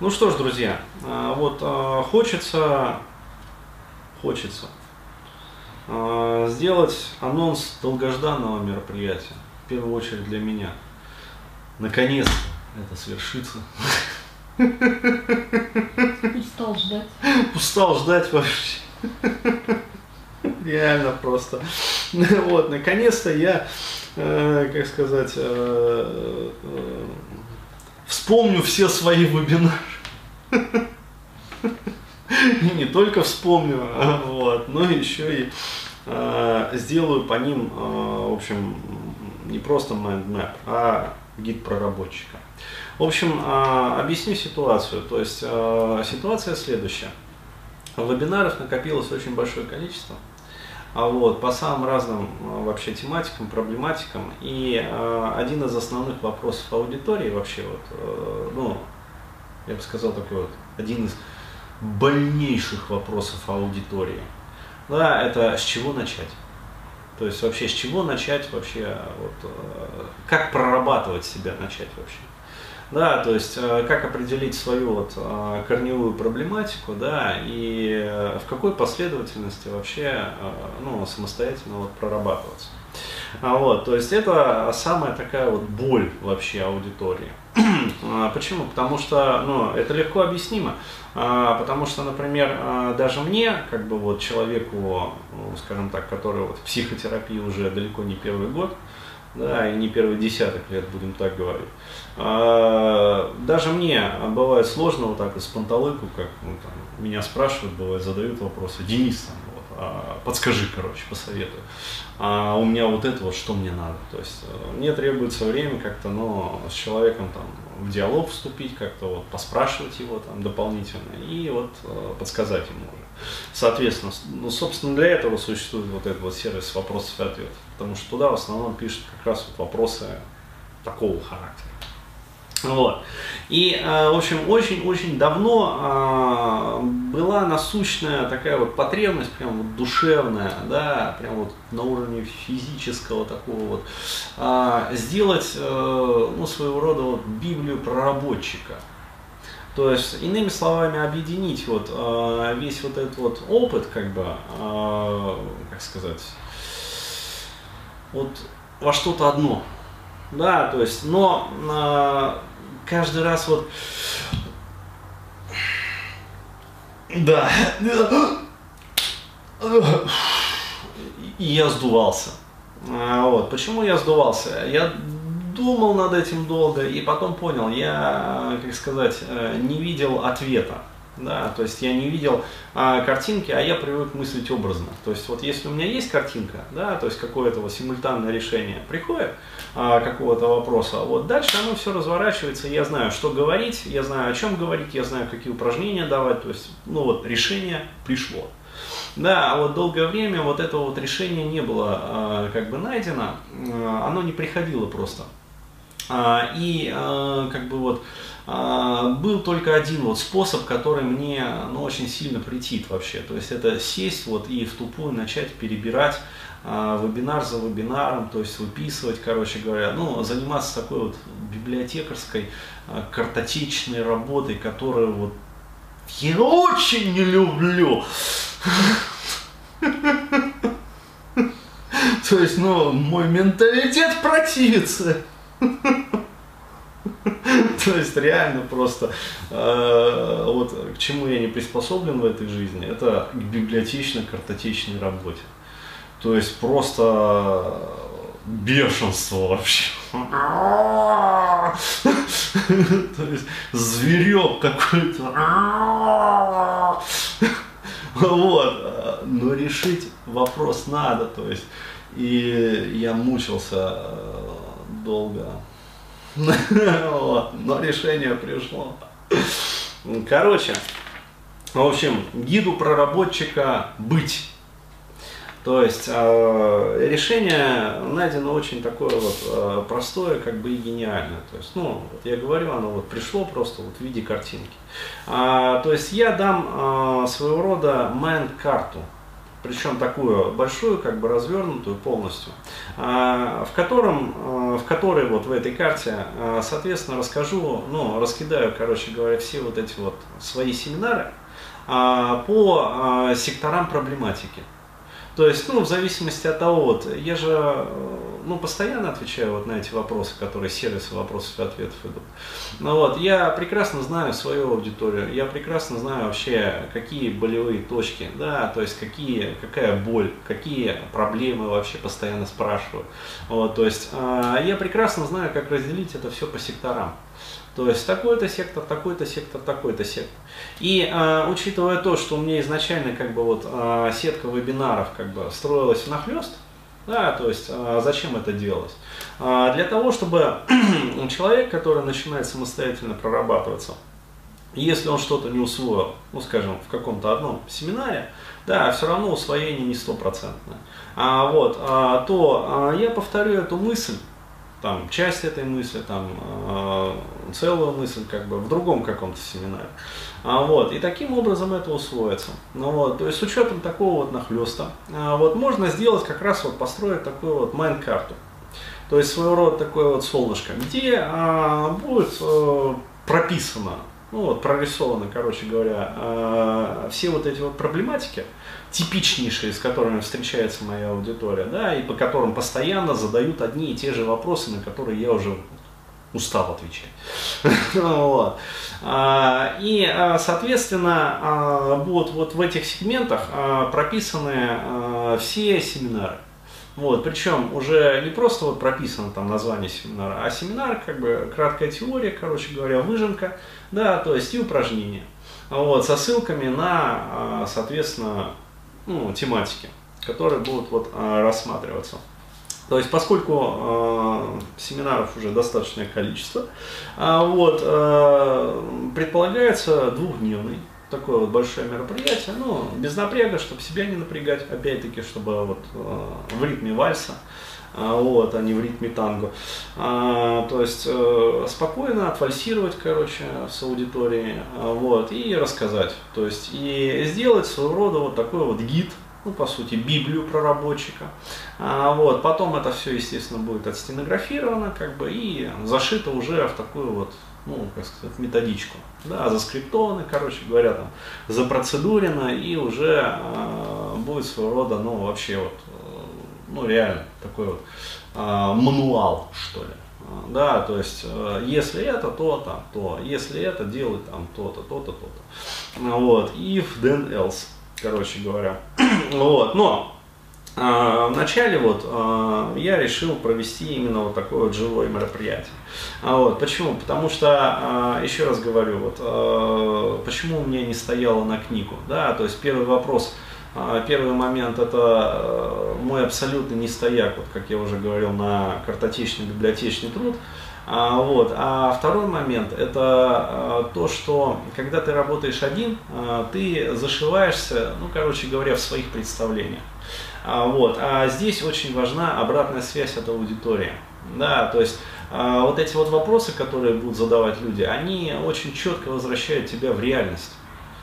Ну что ж, друзья, а, вот а, хочется, хочется а, сделать анонс долгожданного мероприятия, в первую очередь для меня. Наконец это свершится. Устал ждать. Устал ждать вообще. Реально просто. Вот, наконец-то я, э, как сказать, э, э, вспомню все свои вебинары. И не только вспомню, а, вот, но еще и э, сделаю по ним, э, в общем, не просто mindmap, а гид проработчика. В общем, э, объясню ситуацию. То есть э, ситуация следующая. Вебинаров накопилось очень большое количество. Вот, по самым разным вообще тематикам, проблематикам. И э, один из основных вопросов аудитории вообще, вот, э, ну, я бы сказал такой вот, один из больнейших вопросов аудитории. Да, это с чего начать? То есть вообще с чего начать вообще, вот, э, как прорабатывать себя начать вообще? Да, то есть э, как определить свою вот э, корневую проблематику, да, и в какой последовательности вообще, ну, самостоятельно вот прорабатываться. А вот, то есть это самая такая вот боль вообще аудитории. А, почему? Потому что ну, это легко объяснимо. А, потому что, например, даже мне, как бы вот человеку, ну, скажем так, который вот в психотерапии уже далеко не первый год, да, и не первый десяток лет, будем так говорить. Даже мне бывает сложно вот так вот с панталыку, как ну, там, меня спрашивают, бывает, задают вопросы, Денис, там, а, подскажи, короче, посоветуй. А у меня вот это вот, что мне надо. То есть э, мне требуется время как-то, ну, с человеком там в диалог вступить, как-то вот поспрашивать его там дополнительно и вот э, подсказать ему уже. Соответственно, ну, собственно, для этого существует вот этот вот сервис вопросов и ответов. Потому что туда в основном пишут как раз вот вопросы такого характера. Вот. И, э, в общем, очень-очень давно э, была насущная такая вот потребность, прям вот душевная, да, прям вот на уровне физического такого вот, э, сделать, ну, своего рода вот Библию проработчика. То есть, иными словами, объединить вот весь вот этот вот опыт, как бы, как сказать, вот во что-то одно. Да, то есть, но каждый раз вот... Да. И я сдувался. А, вот. Почему я сдувался? Я думал над этим долго и потом понял, я, как сказать, э, не видел ответа. Да, то есть я не видел а, картинки, а я привык мыслить образно. То есть вот если у меня есть картинка, да, то есть какое-то вот симультанное решение приходит а, какого-то вопроса, вот дальше оно все разворачивается, я знаю, что говорить, я знаю, о чем говорить, я знаю, какие упражнения давать, то есть, ну вот решение пришло. Да, а вот долгое время вот этого вот решения не было а, как бы найдено, а, оно не приходило просто. А, и а, как бы вот был только один вот способ, который мне ну, очень сильно претит вообще. То есть это сесть вот и в тупую начать перебирать вебинар за вебинаром, то есть выписывать, короче говоря, ну, заниматься такой вот библиотекарской, картотечной работой, которую вот я очень не люблю. То есть, ну, мой менталитет противится. То есть реально просто э, вот к чему я не приспособлен в этой жизни, это к библиотечно-картотечной работе. То есть просто бешенство вообще. То есть зверек какой-то. Вот. Но решить вопрос надо. То есть и я мучился э, Но решение пришло. Короче, в общем, гиду проработчика быть. То есть э, решение найдено очень такое вот э, простое, как бы и гениальное. То есть, ну, вот я говорю, оно вот пришло просто вот в виде картинки. А, то есть я дам э, своего рода mind карту причем такую большую, как бы развернутую полностью, в котором, в которой вот в этой карте, соответственно, расскажу, ну, раскидаю, короче говоря, все вот эти вот свои семинары по секторам проблематики. То есть, ну, в зависимости от того, вот, я же, ну, постоянно отвечаю вот на эти вопросы, которые сервисы вопросов и ответов идут. Ну вот, я прекрасно знаю свою аудиторию, я прекрасно знаю вообще, какие болевые точки, да, то есть, какие, какая боль, какие проблемы вообще постоянно спрашивают. Вот, то есть, э, я прекрасно знаю, как разделить это все по секторам. То есть такой-то сектор, такой-то сектор, такой-то сектор. И э, учитывая то, что у меня изначально как бы вот э, сетка вебинаров как бы строилась нахлест, да, то есть э, зачем это делать? Э, для того, чтобы человек, который начинает самостоятельно прорабатываться, если он что-то не усвоил, ну скажем, в каком-то одном семинаре, да, все равно усвоение не стопроцентное. А, вот, а, то а, я повторю эту мысль там часть этой мысли, там э, целую мысль как бы в другом каком-то семинаре. А, вот, и таким образом это усвоится. Ну, вот, то есть с учетом такого вот нахлеста, а, вот, можно сделать как раз вот построить такую вот майн-карту. То есть своего рода такое вот солнышко, где а, будет а, прописано ну вот, прорисованы, короче говоря, э, все вот эти вот проблематики, типичнейшие, с которыми встречается моя аудитория, да, и по которым постоянно задают одни и те же вопросы, на которые я уже устал отвечать. вот. А, и, а, соответственно, а, будут вот в этих сегментах прописаны все семинары. Вот, причем уже не просто вот прописано там название семинара, а семинар как бы краткая теория, короче говоря, выжимка, да, то есть и упражнения. Вот, со ссылками на, соответственно, ну, тематики, которые будут вот рассматриваться. То есть, поскольку э, семинаров уже достаточное количество, э, вот, э, предполагается двухдневный такое вот большое мероприятие, ну, без напряга, чтобы себя не напрягать, опять-таки, чтобы вот э, в ритме вальса, э, вот, а не в ритме танго. А, то есть э, спокойно отвальсировать, короче, с аудиторией, э, вот, и рассказать. То есть и сделать своего рода вот такой вот гид ну, по сути, Библию проработчика. А, вот, потом это все, естественно, будет отстенографировано, как бы, и зашито уже в такую вот, ну, как сказать, методичку. Да, заскриптовано, короче говоря, там, запроцедурено, и уже а, будет своего рода, ну, вообще вот, э, ну, реально, такой вот а, мануал, что ли. Да, то есть, э, если это, то-то, то, если это, делай там то-то, то-то, то-то. Вот, if, then else короче говоря. вот, но Вначале вот а, я решил провести именно вот такое вот живое мероприятие. А вот, почему? Потому что, а, еще раз говорю, вот, почему у меня не стояло на книгу, да, то есть первый вопрос, первый момент это мой абсолютно не стояк, вот как я уже говорил, на картотечный библиотечный труд, а, вот. а второй момент это а, то, что когда ты работаешь один, а, ты зашиваешься, ну, короче говоря, в своих представлениях. А, вот. а здесь очень важна обратная связь от аудитории. Да, то есть а, вот эти вот вопросы, которые будут задавать люди, они очень четко возвращают тебя в реальность.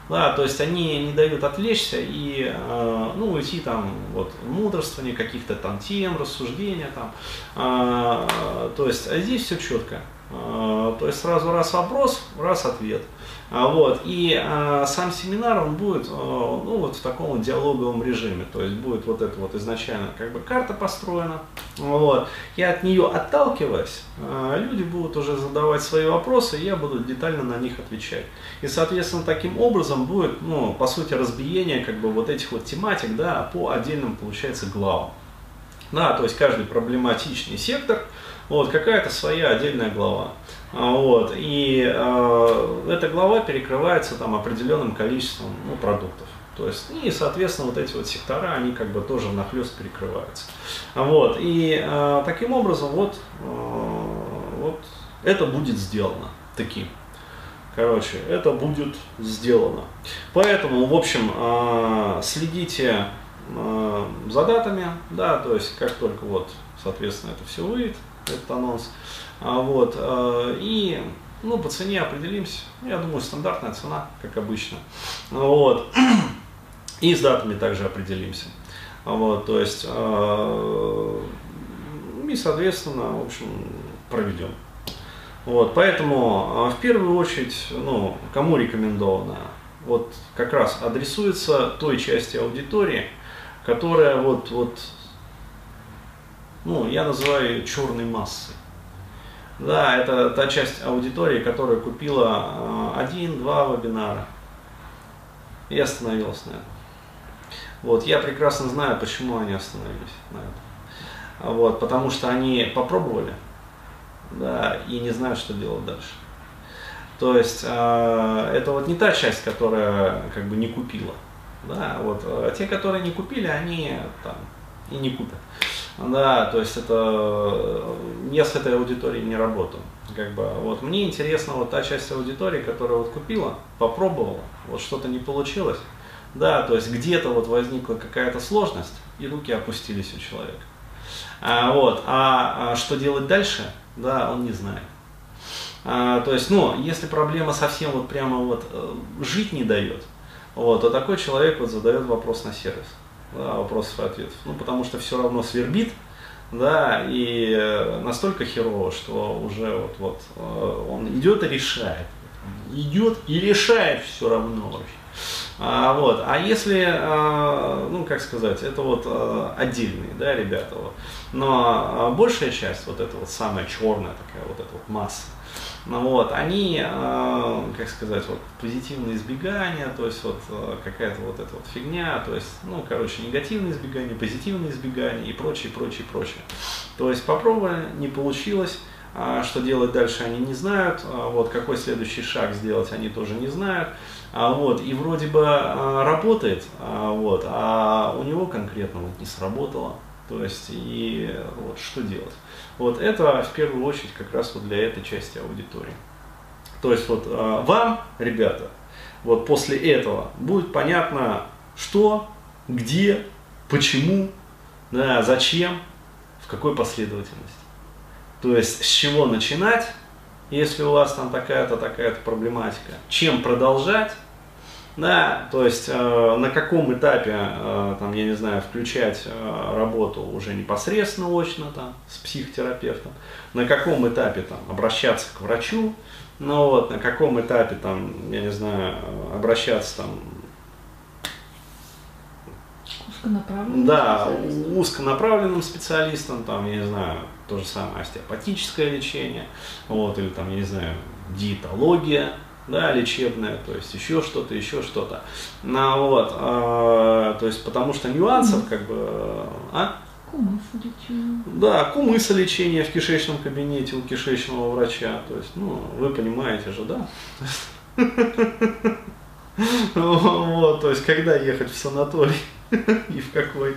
Да, то есть они не дают отвлечься и э, ну, уйти там вот, мудрствование каких-то там тем, рассуждения там. Э, то есть а здесь все четко. Э, то есть сразу раз вопрос, раз ответ. А, вот, и а, сам семинар, он будет а, ну, вот в таком диалоговом режиме, то есть будет вот это вот изначально как бы карта построена, вот, и от нее отталкиваясь, а, люди будут уже задавать свои вопросы, и я буду детально на них отвечать. И, соответственно, таким образом будет, ну, по сути, разбиение как бы вот этих вот тематик, да, по отдельным, получается, главам. Да, то есть каждый проблематичный сектор, вот, какая-то своя отдельная глава. А, вот, и э, эта глава перекрывается там определенным количеством ну, продуктов. То есть, и, соответственно, вот эти вот сектора, они как бы тоже нахлест перекрываются. Вот, и э, таким образом вот, э, вот это будет сделано таким. Короче, это будет сделано. Поэтому, в общем, э, следите э, за датами, да, то есть как только вот, соответственно, это все выйдет, этот анонс, а, вот, э, и ну, по цене определимся. Я думаю, стандартная цена, как обычно. Вот. И с датами также определимся. Вот, то есть, э, и, соответственно, в общем, проведем. Вот, поэтому в первую очередь, ну, кому рекомендовано? Вот как раз адресуется той части аудитории, которая вот, вот ну, я называю черной массой. Да, это та часть аудитории, которая купила а, один-два вебинара и остановилась на этом. Вот, я прекрасно знаю, почему они остановились на этом. Вот, потому что они попробовали, да, и не знают, что делать дальше. То есть э, это вот не та часть, которая как бы не купила. Да, вот а те, которые не купили, они там и не купят. Да, то есть это я с этой аудиторией не работаю. Как бы, вот мне интересна вот та часть аудитории, которая вот купила, попробовала, вот что-то не получилось. Да, то есть где-то вот возникла какая-то сложность, и руки опустились у человека. А, вот, а, а что делать дальше, да, он не знает. А, то есть, ну, если проблема совсем вот прямо вот э, жить не дает, вот, то такой человек вот задает вопрос на сервис да, вопросов и ответов. Ну, потому что все равно свербит, да, и э, настолько херово, что уже вот, вот э, он идет и решает. Идет и решает все равно вообще. А, вот. а если, а, ну как сказать, это вот а, отдельные, да, ребята, вот. но большая часть, вот эта вот самая черная такая вот эта вот масса, ну, вот, они, э, как сказать, вот позитивное избегание, то есть вот э, какая-то вот эта вот фигня, то есть, ну, короче, негативное избегание, позитивное избегание и прочее, прочее, прочее. То есть попробовали, не получилось, а что делать дальше они не знают, а вот какой следующий шаг сделать они тоже не знают, а вот и вроде бы а, работает, а вот, а у него конкретно вот не сработало, то есть и вот что делать. Вот это в первую очередь как раз вот для этой части аудитории. То есть вот а, вам, ребята, вот после этого будет понятно, что, где, почему, да, зачем, в какой последовательности. То есть с чего начинать, если у вас там такая-то, такая-то проблематика, чем продолжать, да, то есть э, на каком этапе, э, там, я не знаю, включать э, работу уже непосредственно очно там, с психотерапевтом, на каком этапе там, обращаться к врачу, ну вот, на каком этапе там, я не знаю, обращаться там узконаправленным да, специалистом. узконаправленным специалистом, там, я не знаю, то же самое остеопатическое лечение, вот, или там, я не знаю, диетология, да, лечебное, то есть еще что-то, еще что-то. Ну, вот, а, то есть потому что нюансов как бы, а? Кумыса лечения. Да, кумыса лечения в кишечном кабинете у кишечного врача, то есть, ну, вы понимаете же, да? Вот, то есть, когда ехать в санаторий и в какой.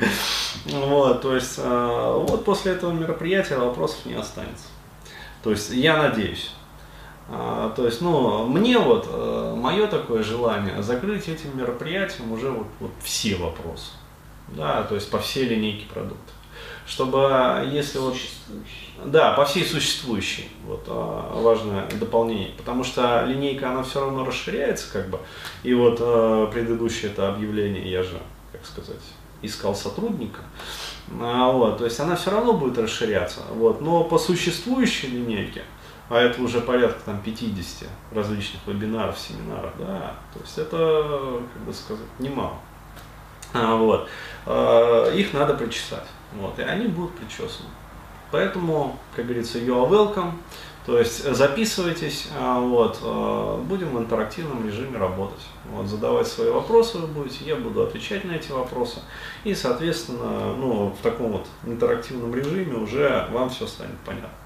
Вот, то есть, а, вот после этого мероприятия вопросов не останется. То есть, я надеюсь. А, то есть, ну, мне вот, э, мое такое желание закрыть этим мероприятием уже вот, вот все вопросы. Да, то есть по всей линейке продуктов. Чтобы, а, если вот... Да, по всей существующей. Вот а, важное дополнение. Потому что линейка, она все равно расширяется, как бы. И вот предыдущее это объявление, я же, как сказать, искал сотрудника. Вот, то есть она все равно будет расширяться. Вот, но по существующей линейке, а это уже порядка там 50 различных вебинаров, семинаров, да, то есть это, как бы сказать, немало. А, вот. А, их надо причесать, вот, и они будут причесаны. Поэтому, как говорится, you are welcome, то есть записывайтесь, а, вот, а, будем в интерактивном режиме работать. Вот, задавать свои вопросы вы будете, я буду отвечать на эти вопросы. И, соответственно, ну, в таком вот интерактивном режиме уже вам все станет понятно.